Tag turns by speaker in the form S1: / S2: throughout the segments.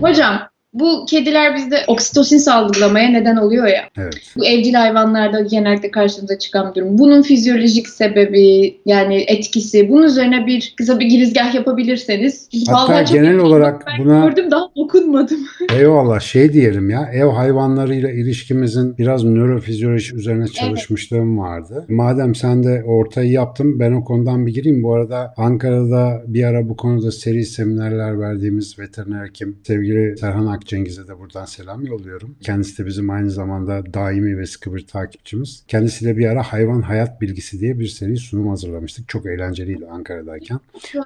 S1: 为什么 bu kediler bizde oksitosin salgılamaya neden oluyor ya.
S2: Evet.
S1: Bu evcil hayvanlarda genellikle karşımıza çıkan bir durum. Bunun fizyolojik sebebi yani etkisi bunun üzerine bir kısa bir girizgah yapabilirseniz.
S2: Hatta genel olarak
S1: ben
S2: buna-
S1: gördüm daha okunmadım.
S2: Eyvallah şey diyelim ya ev hayvanlarıyla ilişkimizin biraz nörofizyoloji üzerine çalışmışlığım vardı. Madem sen de ortayı yaptın ben o konudan bir gireyim. Bu arada Ankara'da bir ara bu konuda seri seminerler verdiğimiz veteriner hekim sevgili Serhan Akcengiz'e de buradan selam yolluyorum. Kendisi de bizim aynı zamanda daimi ve sıkı bir takipçimiz. Kendisiyle bir ara hayvan hayat bilgisi diye bir seri sunum hazırlamıştık. Çok eğlenceliydi Ankara'dayken.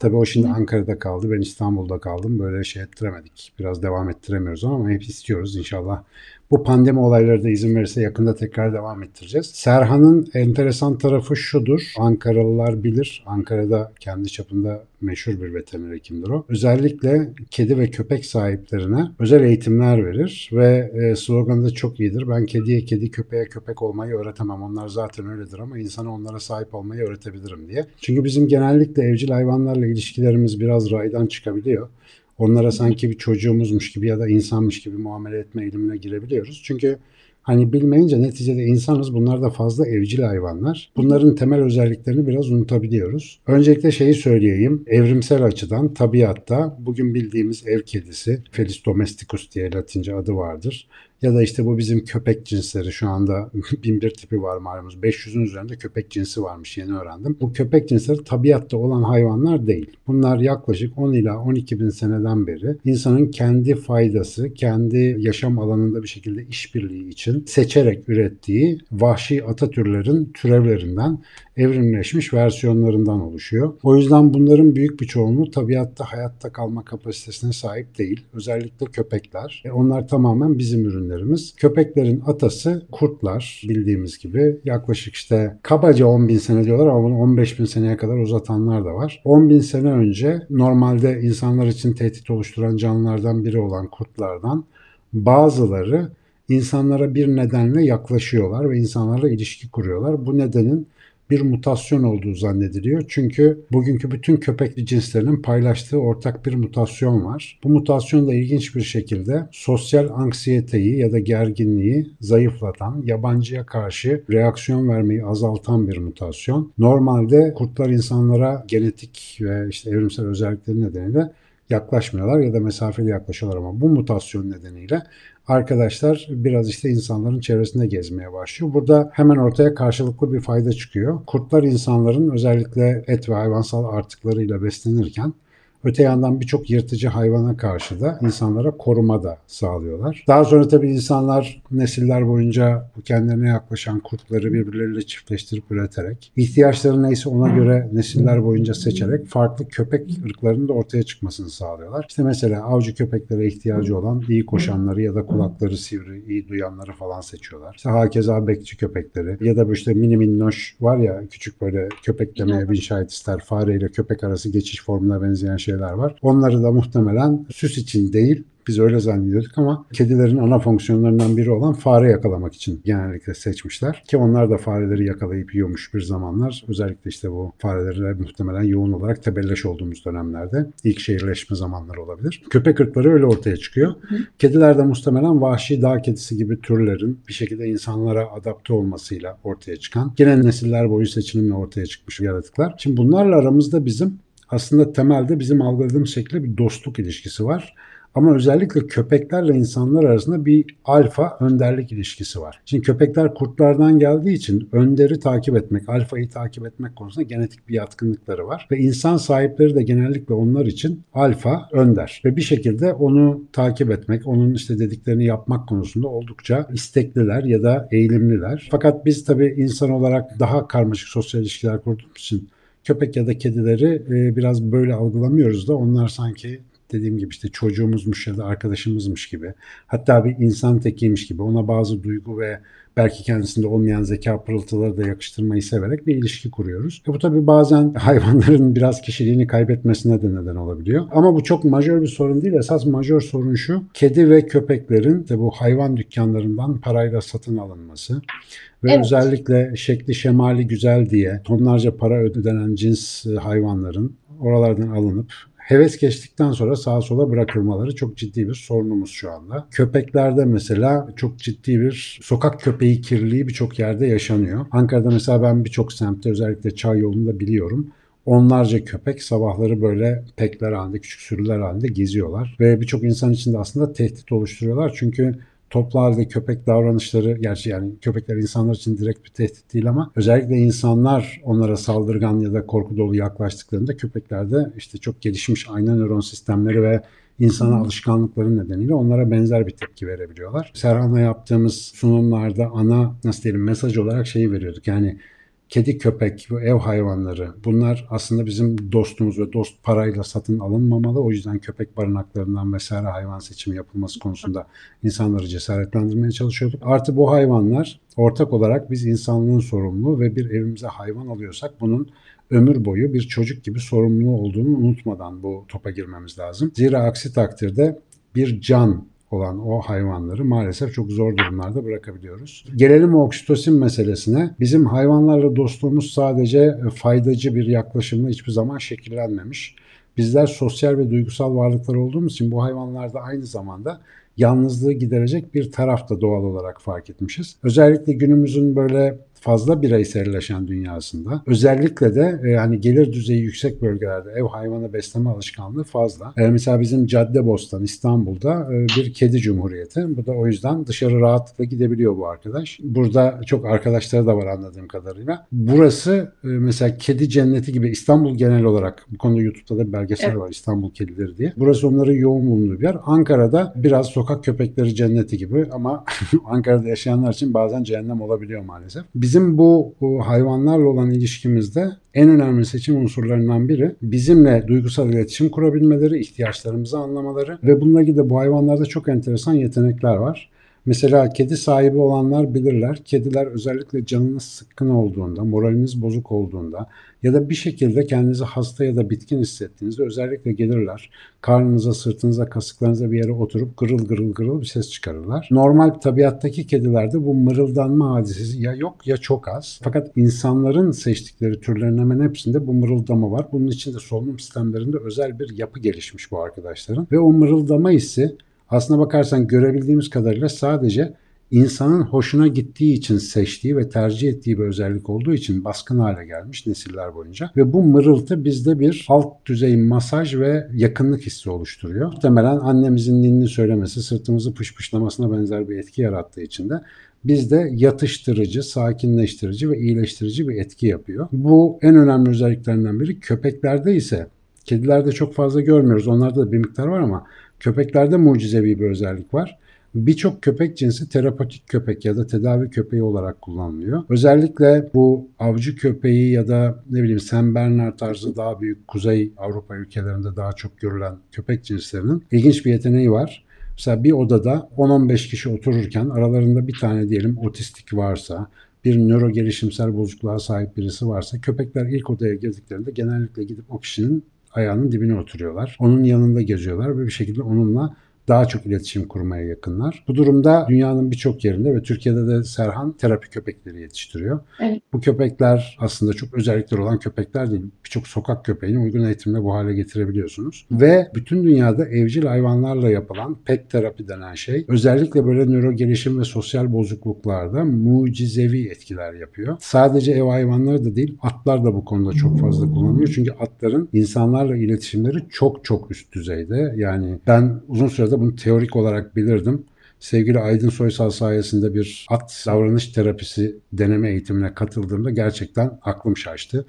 S2: Tabii o şimdi Ankara'da kaldı. Ben İstanbul'da kaldım. Böyle şey ettiremedik. Biraz devam ettiremiyoruz ama hep istiyoruz inşallah. Bu pandemi olayları da izin verirse yakında tekrar devam ettireceğiz. Serhan'ın enteresan tarafı şudur. Ankaralılar bilir. Ankara'da kendi çapında meşhur bir veteriner hekimdir o. Özellikle kedi ve köpek sahiplerine özel eğitimler verir ve e, sloganı da çok iyidir. Ben kediye kedi, köpeğe köpek olmayı öğretemem. Onlar zaten öyledir ama insana onlara sahip olmayı öğretebilirim diye. Çünkü bizim genellikle evcil hayvanlarla ilişkilerimiz biraz raydan çıkabiliyor onlara sanki bir çocuğumuzmuş gibi ya da insanmış gibi muamele etme eğilimine girebiliyoruz. Çünkü hani bilmeyince neticede insanız. Bunlar da fazla evcil hayvanlar. Bunların temel özelliklerini biraz unutabiliyoruz. Öncelikle şeyi söyleyeyim. Evrimsel açıdan tabiatta bugün bildiğimiz ev kedisi Felis domesticus diye latince adı vardır. Ya da işte bu bizim köpek cinsleri şu anda bin bir tipi var malumunuz. 500'ün üzerinde köpek cinsi varmış yeni öğrendim. Bu köpek cinsleri tabiatta olan hayvanlar değil. Bunlar yaklaşık 10 ila 12 bin seneden beri insanın kendi faydası, kendi yaşam alanında bir şekilde işbirliği için seçerek ürettiği vahşi ata türlerin türevlerinden evrimleşmiş versiyonlarından oluşuyor. O yüzden bunların büyük bir çoğunluğu tabiatta hayatta kalma kapasitesine sahip değil. Özellikle köpekler. E onlar tamamen bizim ürünlerimiz. Köpeklerin atası kurtlar bildiğimiz gibi. Yaklaşık işte kabaca 10 bin sene diyorlar ama bunu 15 bin seneye kadar uzatanlar da var. 10 bin sene önce normalde insanlar için tehdit oluşturan canlılardan biri olan kurtlardan bazıları insanlara bir nedenle yaklaşıyorlar ve insanlarla ilişki kuruyorlar. Bu nedenin bir mutasyon olduğu zannediliyor. Çünkü bugünkü bütün köpekli cinslerinin paylaştığı ortak bir mutasyon var. Bu mutasyon da ilginç bir şekilde sosyal anksiyeteyi ya da gerginliği zayıflatan, yabancıya karşı reaksiyon vermeyi azaltan bir mutasyon. Normalde kurtlar insanlara genetik ve işte evrimsel özellikleri nedeniyle yaklaşmıyorlar ya da mesafeli yaklaşıyorlar ama bu mutasyon nedeniyle arkadaşlar biraz işte insanların çevresinde gezmeye başlıyor. Burada hemen ortaya karşılıklı bir fayda çıkıyor. Kurtlar insanların özellikle et ve hayvansal artıklarıyla beslenirken Öte yandan birçok yırtıcı hayvana karşı da insanlara koruma da sağlıyorlar. Daha sonra tabii insanlar nesiller boyunca kendilerine yaklaşan kurtları birbirleriyle çiftleştirip üreterek, ihtiyaçları neyse ona göre nesiller boyunca seçerek farklı köpek ırklarının da ortaya çıkmasını sağlıyorlar. İşte mesela avcı köpeklere ihtiyacı olan iyi koşanları ya da kulakları sivri, iyi duyanları falan seçiyorlar. İşte hakeza bekçi köpekleri ya da işte mini minnoş var ya küçük böyle köpeklemeye bin şahit ister fareyle köpek arası geçiş formuna benzeyen şeyler var. Onları da muhtemelen süs için değil biz öyle zannediyorduk ama kedilerin ana fonksiyonlarından biri olan fare yakalamak için genellikle seçmişler. Ki onlar da fareleri yakalayıp yiyormuş bir zamanlar. Özellikle işte bu farelerle muhtemelen yoğun olarak tebelleş olduğumuz dönemlerde ilk şehirleşme zamanları olabilir. Köpek ırkları öyle ortaya çıkıyor. Kediler de muhtemelen vahşi dağ kedisi gibi türlerin bir şekilde insanlara adapte olmasıyla ortaya çıkan, gene nesiller boyu seçilimle ortaya çıkmış yaratıklar. Şimdi bunlarla aramızda bizim aslında temelde bizim algıladığımız şekilde bir dostluk ilişkisi var. Ama özellikle köpeklerle insanlar arasında bir alfa önderlik ilişkisi var. Şimdi köpekler kurtlardan geldiği için önderi takip etmek, alfayı takip etmek konusunda genetik bir yatkınlıkları var. Ve insan sahipleri de genellikle onlar için alfa önder. Ve bir şekilde onu takip etmek, onun işte dediklerini yapmak konusunda oldukça istekliler ya da eğilimliler. Fakat biz tabii insan olarak daha karmaşık sosyal ilişkiler kurduğumuz için köpek ya da kedileri biraz böyle algılamıyoruz da onlar sanki dediğim gibi işte çocuğumuzmuş ya da arkadaşımızmış gibi hatta bir insan tekiymiş gibi ona bazı duygu ve belki kendisinde olmayan zeka pırıltıları da yakıştırmayı severek bir ilişki kuruyoruz. E bu tabii bazen hayvanların biraz kişiliğini kaybetmesine de neden olabiliyor. Ama bu çok majör bir sorun değil. Esas majör sorun şu. Kedi ve köpeklerin de bu hayvan dükkanlarından parayla satın alınması ve
S1: Evet.
S2: özellikle şekli şemali güzel diye tonlarca para ödenen cins hayvanların oralardan alınıp heves geçtikten sonra sağa sola bırakılmaları çok ciddi bir sorunumuz şu anda. Köpeklerde mesela çok ciddi bir sokak köpeği kirliliği birçok yerde yaşanıyor. Ankara'da mesela ben birçok semtte özellikle çay yolunda biliyorum onlarca köpek sabahları böyle pekler halinde, küçük sürüler halinde geziyorlar. Ve birçok insan için de aslında tehdit oluşturuyorlar. Çünkü toplu halde köpek davranışları, gerçi yani köpekler insanlar için direkt bir tehdit değil ama özellikle insanlar onlara saldırgan ya da korku dolu yaklaştıklarında köpeklerde işte çok gelişmiş ayna nöron sistemleri ve insana
S1: Hı.
S2: alışkanlıkları nedeniyle onlara benzer bir tepki verebiliyorlar. Serhan'la yaptığımız sunumlarda ana nasıl diyelim mesaj olarak şeyi veriyorduk. Yani kedi, köpek ev hayvanları bunlar aslında bizim dostumuz ve dost parayla satın alınmamalı. O yüzden köpek barınaklarından vesaire hayvan seçimi yapılması konusunda insanları cesaretlendirmeye çalışıyorduk. Artı bu hayvanlar ortak olarak biz insanlığın sorumluluğu ve bir evimize hayvan alıyorsak bunun ömür boyu bir çocuk gibi sorumluluğu olduğunu unutmadan bu topa girmemiz lazım. Zira aksi takdirde bir can olan o hayvanları maalesef çok zor durumlarda bırakabiliyoruz. Gelelim oksitosin meselesine. Bizim hayvanlarla dostluğumuz sadece faydacı bir yaklaşımla hiçbir zaman şekillenmemiş. Bizler sosyal ve duygusal varlıklar olduğumuz için bu hayvanlarda aynı zamanda yalnızlığı giderecek bir taraf da doğal olarak fark etmişiz. Özellikle günümüzün böyle fazla bireyselleşen dünyasında özellikle de e, yani gelir düzeyi yüksek bölgelerde ev hayvanı besleme alışkanlığı fazla. E, mesela bizim Caddebostan İstanbul'da e, bir kedi cumhuriyeti. Bu da o yüzden dışarı rahatlıkla gidebiliyor bu arkadaş. Burada çok arkadaşları da var anladığım kadarıyla. Burası e, mesela kedi cenneti gibi İstanbul genel olarak bu konuda YouTube'da da bir belgesel
S1: Evet.
S2: var İstanbul kedileri diye. Burası onların yoğun bulunduğu bir yer. Ankara'da biraz sokak köpekleri cenneti gibi ama Ankara'da yaşayanlar için bazen cehennem olabiliyor maalesef. Bizim bu, bu hayvanlarla olan ilişkimizde en önemli seçim unsurlarından biri bizimle duygusal iletişim kurabilmeleri, ihtiyaçlarımızı anlamaları ve bununla ilgili de bu hayvanlarda çok enteresan yetenekler var. Mesela kedi sahibi olanlar bilirler. Kediler özellikle canınız sıkkın olduğunda, moraliniz bozuk olduğunda ya da bir şekilde kendinizi hasta ya da bitkin hissettiğinizde özellikle gelirler. Karnınıza, sırtınıza, kasıklarınıza bir yere oturup gırıl gırıl gırıl bir ses çıkarırlar. Normal tabiattaki kedilerde bu mırıldanma hadisesi ya yok ya çok az. Fakat insanların seçtikleri türlerin hemen hepsinde bu mırıldama var. Bunun için de solunum sistemlerinde özel bir yapı gelişmiş bu arkadaşların. Ve o mırıldama hissi aslına bakarsan görebildiğimiz kadarıyla sadece insanın hoşuna gittiği için seçtiği ve tercih ettiği bir özellik olduğu için baskın hale gelmiş nesiller boyunca. Ve bu mırıltı bizde bir alt düzey masaj ve yakınlık hissi oluşturuyor. Muhtemelen annemizin ninni söylemesi sırtımızı pışpışlamasına benzer bir etki yarattığı için de bizde yatıştırıcı, sakinleştirici ve iyileştirici bir etki yapıyor. Bu en önemli özelliklerinden biri. Köpeklerde ise kedilerde çok fazla görmüyoruz. Onlarda da bir miktar var ama köpeklerde mucizevi bir özellik var. Birçok köpek cinsi terapatik köpek ya da tedavi köpeği olarak kullanılıyor. Özellikle bu avcı köpeği ya da ne bileyim Saint Bernard tarzı daha büyük Kuzey Avrupa ülkelerinde daha çok görülen köpek cinslerinin ilginç bir yeteneği var. Mesela bir odada 10-15 kişi otururken aralarında bir tane diyelim otistik varsa, bir nöro gelişimsel bozukluğa sahip birisi varsa köpekler ilk odaya girdiklerinde genellikle gidip o kişinin ayağının dibine oturuyorlar. Onun yanında geziyorlar ve bir şekilde onunla daha çok iletişim kurmaya yakınlar. Bu durumda dünyanın birçok yerinde ve Türkiye'de de Serhan terapi köpekleri yetiştiriyor.
S1: Evet.
S2: Bu köpekler aslında çok özellikleri olan köpekler değil. Birçok sokak köpeğini uygun eğitimle bu hale getirebiliyorsunuz. Ve bütün dünyada evcil hayvanlarla yapılan pet terapi denen şey özellikle böyle nöro gelişim ve sosyal bozukluklarda mucizevi etkiler yapıyor. Sadece ev hayvanları da değil atlar da bu konuda çok fazla kullanılıyor. Çünkü atların insanlarla iletişimleri çok çok üst düzeyde. Yani ben uzun sürede bunu teorik olarak bilirdim. Sevgili Aydın Soysal sayesinde bir at davranış terapisi deneme eğitimine katıldığımda gerçekten aklım şaştı.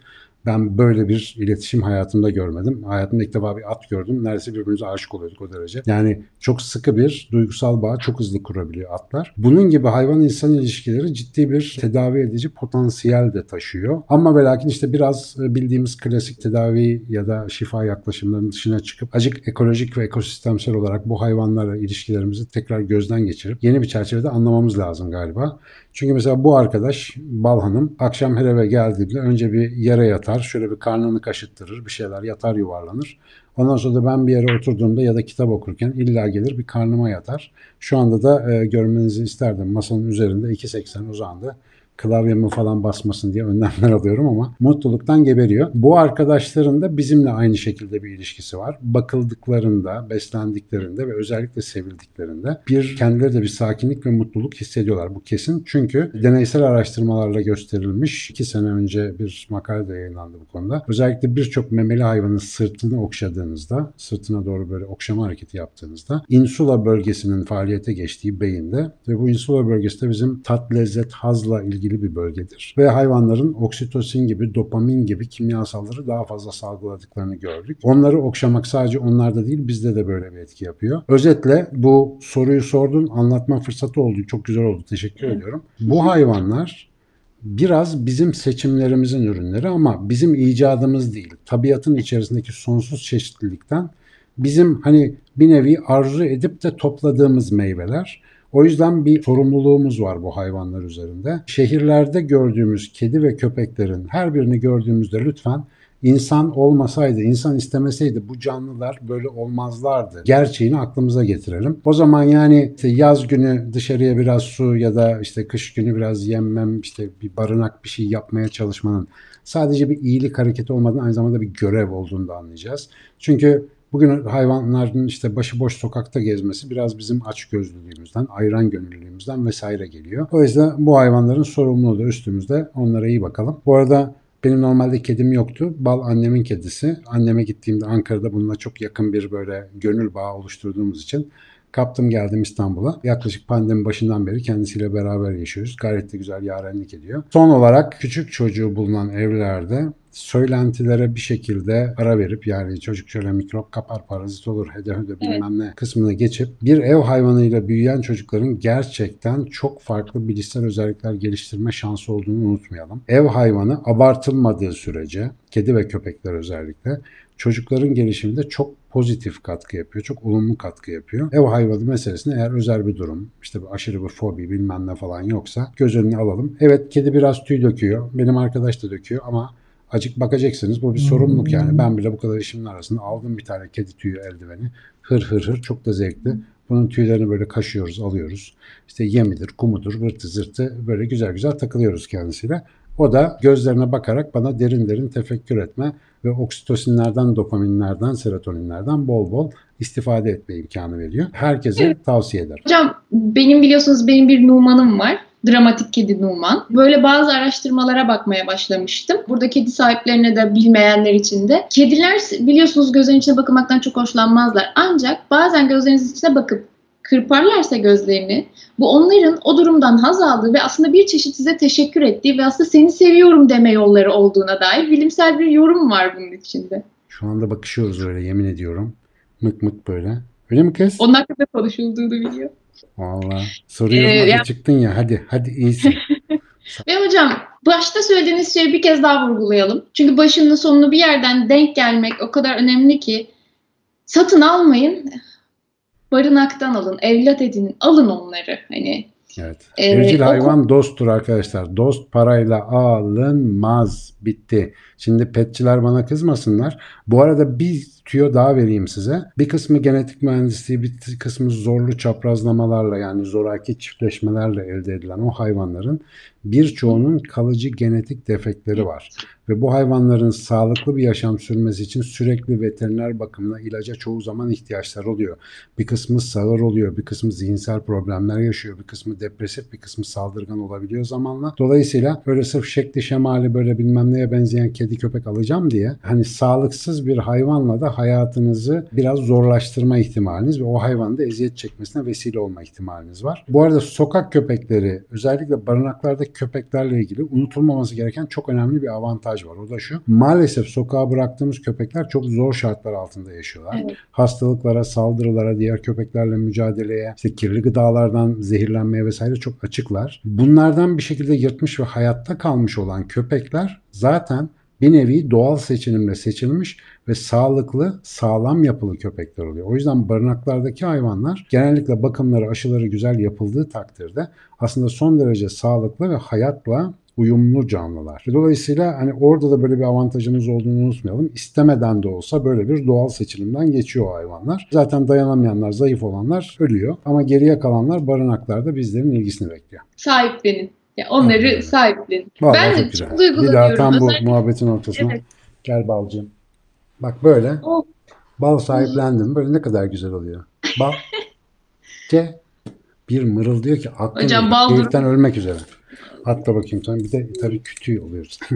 S2: Ben böyle bir iletişim hayatımda görmedim. Hayatımda ilk defa bir at gördüm. Neredeyse birbirimize aşık oluyorduk o derece. Yani çok sıkı bir duygusal bağ çok hızlı kurabiliyor atlar. Bunun gibi hayvan insan ilişkileri ciddi bir tedavi edici potansiyel de taşıyor. Ama ve lakin işte biraz e, bildiğimiz klasik tedavi ya da şifa yaklaşımlarının dışına çıkıp acık ekolojik ve ekosistemsel olarak bu hayvanlarla ilişkilerimizi tekrar gözden geçirip yeni bir çerçevede anlamamız lazım galiba. Çünkü mesela bu arkadaş Bal Hanım akşam her eve geldiğinde önce bir yere yatar, şöyle bir karnını kaşıttırır, bir şeyler yatar yuvarlanır. Ondan sonra da ben bir yere oturduğumda ya da kitap okurken illa gelir bir karnıma yatar. Şu anda da e, görmenizi isterdim. Masanın üzerinde 2.80 uzandı klavyemi falan basmasın diye önlemler alıyorum ama mutluluktan geberiyor. Bu arkadaşların da bizimle aynı şekilde bir ilişkisi var. Bakıldıklarında, beslendiklerinde ve özellikle sevildiklerinde bir kendileri de bir sakinlik ve mutluluk hissediyorlar. Bu kesin. Çünkü deneysel araştırmalarla gösterilmiş. iki sene önce bir makale de yayınlandı bu konuda. Özellikle birçok memeli hayvanın sırtını okşadığınızda, sırtına doğru böyle okşama hareketi yaptığınızda insula bölgesinin faaliyete geçtiği beyinde ve bu insula bölgesi de bizim tat, lezzet, hazla ilgili ilgili bir bölgedir. Ve hayvanların oksitosin gibi, dopamin gibi kimyasalları daha fazla salgıladıklarını gördük. Onları okşamak sadece onlarda değil bizde de böyle bir etki yapıyor. Özetle bu soruyu sordun, anlatma fırsatı oldu. Çok güzel oldu. Teşekkür ediyorum. Bu hayvanlar biraz bizim seçimlerimizin ürünleri ama bizim icadımız değil. Tabiatın içerisindeki sonsuz çeşitlilikten bizim hani bir nevi arzu edip de topladığımız meyveler. O yüzden bir sorumluluğumuz var bu hayvanlar üzerinde. Şehirlerde gördüğümüz kedi ve köpeklerin her birini gördüğümüzde lütfen insan olmasaydı, insan istemeseydi bu canlılar böyle olmazlardı. Gerçeğini aklımıza getirelim. O zaman yani işte yaz günü dışarıya biraz su ya da işte kış günü biraz yemmem, işte bir barınak bir şey yapmaya çalışmanın sadece bir iyilik hareketi olmadan aynı zamanda bir görev olduğunu da anlayacağız. Çünkü Bugün hayvanların işte başıboş sokakta gezmesi biraz bizim açgözlülüğümüzden, ayıran gönüllülüğümüzden vesaire geliyor. O yüzden bu hayvanların sorumluluğu da üstümüzde. Onlara iyi bakalım. Bu arada benim normalde kedim yoktu. Bal annemin kedisi. Anneme gittiğimde Ankara'da bununla çok yakın bir böyle gönül bağı oluşturduğumuz için Kaptım geldim İstanbul'a. Yaklaşık pandemi başından beri kendisiyle beraber yaşıyoruz. Gayet de güzel yarenlik ediyor. Son olarak küçük çocuğu bulunan evlerde söylentilere bir şekilde ara verip yani çocuk şöyle mikrop kapar, parazit olur, hede hede bilmem ne kısmına geçip bir ev hayvanıyla büyüyen çocukların gerçekten çok farklı bilişsel özellikler geliştirme şansı olduğunu unutmayalım. Ev hayvanı abartılmadığı sürece, kedi ve köpekler özellikle çocukların gelişiminde çok pozitif katkı yapıyor. Çok olumlu katkı yapıyor. Ev hayvanı meselesinde eğer özel bir durum, işte bir aşırı bir fobi bilmem ne falan yoksa göz önüne alalım. Evet kedi biraz tüy döküyor. Benim arkadaş da döküyor ama acık bakacaksınız. Bu bir sorumluluk yani. Ben bile bu kadar işimin arasında aldım bir tane kedi tüyü eldiveni. Hır hır hır çok da zevkli. Bunun tüylerini böyle kaşıyoruz, alıyoruz. İşte yemidir, kumudur, vırtı zırtı böyle güzel güzel takılıyoruz kendisiyle. O da gözlerine bakarak bana derin derin tefekkür etme ve oksitosinlerden, dopaminlerden, serotoninlerden bol bol istifade etme imkanı veriyor. Herkese evet. tavsiye ederim.
S1: Hocam benim biliyorsunuz benim bir Numan'ım var. Dramatik kedi Numan. Böyle bazı araştırmalara bakmaya başlamıştım. Burada kedi sahiplerine de bilmeyenler için de. Kediler biliyorsunuz gözlerin içine bakılmaktan çok hoşlanmazlar. Ancak bazen gözlerinizin içine bakıp kırparlarsa gözlerini bu onların o durumdan haz aldığı ve aslında bir çeşit size teşekkür ettiği ve aslında seni seviyorum deme yolları olduğuna dair bilimsel bir yorum var bunun içinde.
S2: Şu anda bakışıyoruz öyle yemin ediyorum. Mık mık böyle. Öyle mi kız?
S1: Onun hakkında konuşulduğunu biliyor.
S2: Valla. Soruyorum ee, ya... çıktın ya hadi hadi iyisin.
S1: Ve hocam başta söylediğiniz şeyi bir kez daha vurgulayalım. Çünkü başının sonunu bir yerden denk gelmek o kadar önemli ki satın almayın barınaktan alın, evlat edinin, alın onları. Hani
S2: Evet. Ee, Evcil hayvan o... dosttur arkadaşlar. Dost parayla alınmaz. Bitti. Şimdi petçiler bana kızmasınlar. Bu arada bir tüyo daha vereyim size. Bir kısmı genetik mühendisliği, bir kısmı zorlu çaprazlamalarla yani zoraki çiftleşmelerle elde edilen o hayvanların birçoğunun kalıcı genetik defektleri var. Ve bu hayvanların sağlıklı bir yaşam sürmesi için sürekli veteriner bakımına, ilaca çoğu zaman ihtiyaçlar oluyor. Bir kısmı sağır oluyor, bir kısmı zihinsel problemler yaşıyor, bir kısmı depresif, bir kısmı saldırgan olabiliyor zamanla. Dolayısıyla böyle sırf şekli şemali böyle bilmem neye benzeyen kedi köpek alacağım diye hani sağlıksız bir hayvanla da hayatınızı biraz zorlaştırma ihtimaliniz ve o hayvanın da eziyet çekmesine vesile olma ihtimaliniz var. Bu arada sokak köpekleri özellikle barınaklardaki köpeklerle ilgili unutulmaması gereken çok önemli bir avantaj var. O da şu. Maalesef sokağa bıraktığımız köpekler çok zor şartlar altında yaşıyorlar. Evet. Hastalıklara, saldırılara, diğer köpeklerle mücadeleye, işte kirli gıdalardan zehirlenmeye vesaire çok açıklar. Bunlardan bir şekilde yırtmış ve hayatta kalmış olan köpekler zaten bir nevi doğal seçilimle seçilmiş ve sağlıklı, sağlam yapılı köpekler oluyor. O yüzden barınaklardaki hayvanlar genellikle bakımları, aşıları güzel yapıldığı takdirde aslında son derece sağlıklı ve hayatla uyumlu canlılar. Dolayısıyla hani orada da böyle bir avantajımız olduğunu unutmayalım. İstemeden de olsa böyle bir doğal seçilimden geçiyor o hayvanlar. Zaten dayanamayanlar, zayıf olanlar ölüyor. Ama geriye kalanlar barınaklarda bizlerin ilgisini bekliyor.
S1: Sahiplenin. Ya onları
S2: Evet.
S1: sahiplenin.
S2: Vallahi
S1: ben de
S2: çok
S1: çok
S2: Bir daha
S1: duygulanıyorum.
S2: tam bu
S1: Özellikle-
S2: muhabbetin ortasına.
S1: Evet.
S2: Gel balcığım. Bak böyle.
S1: Oh.
S2: Bal sahiplendim. Böyle ne kadar güzel oluyor. Bal. Ce. Bir mırıldıyor ki aklım
S1: Hocam bal
S2: keyiften ölmek üzere. Atla bakayım sen. Bir de tabii kütüğü oluyoruz.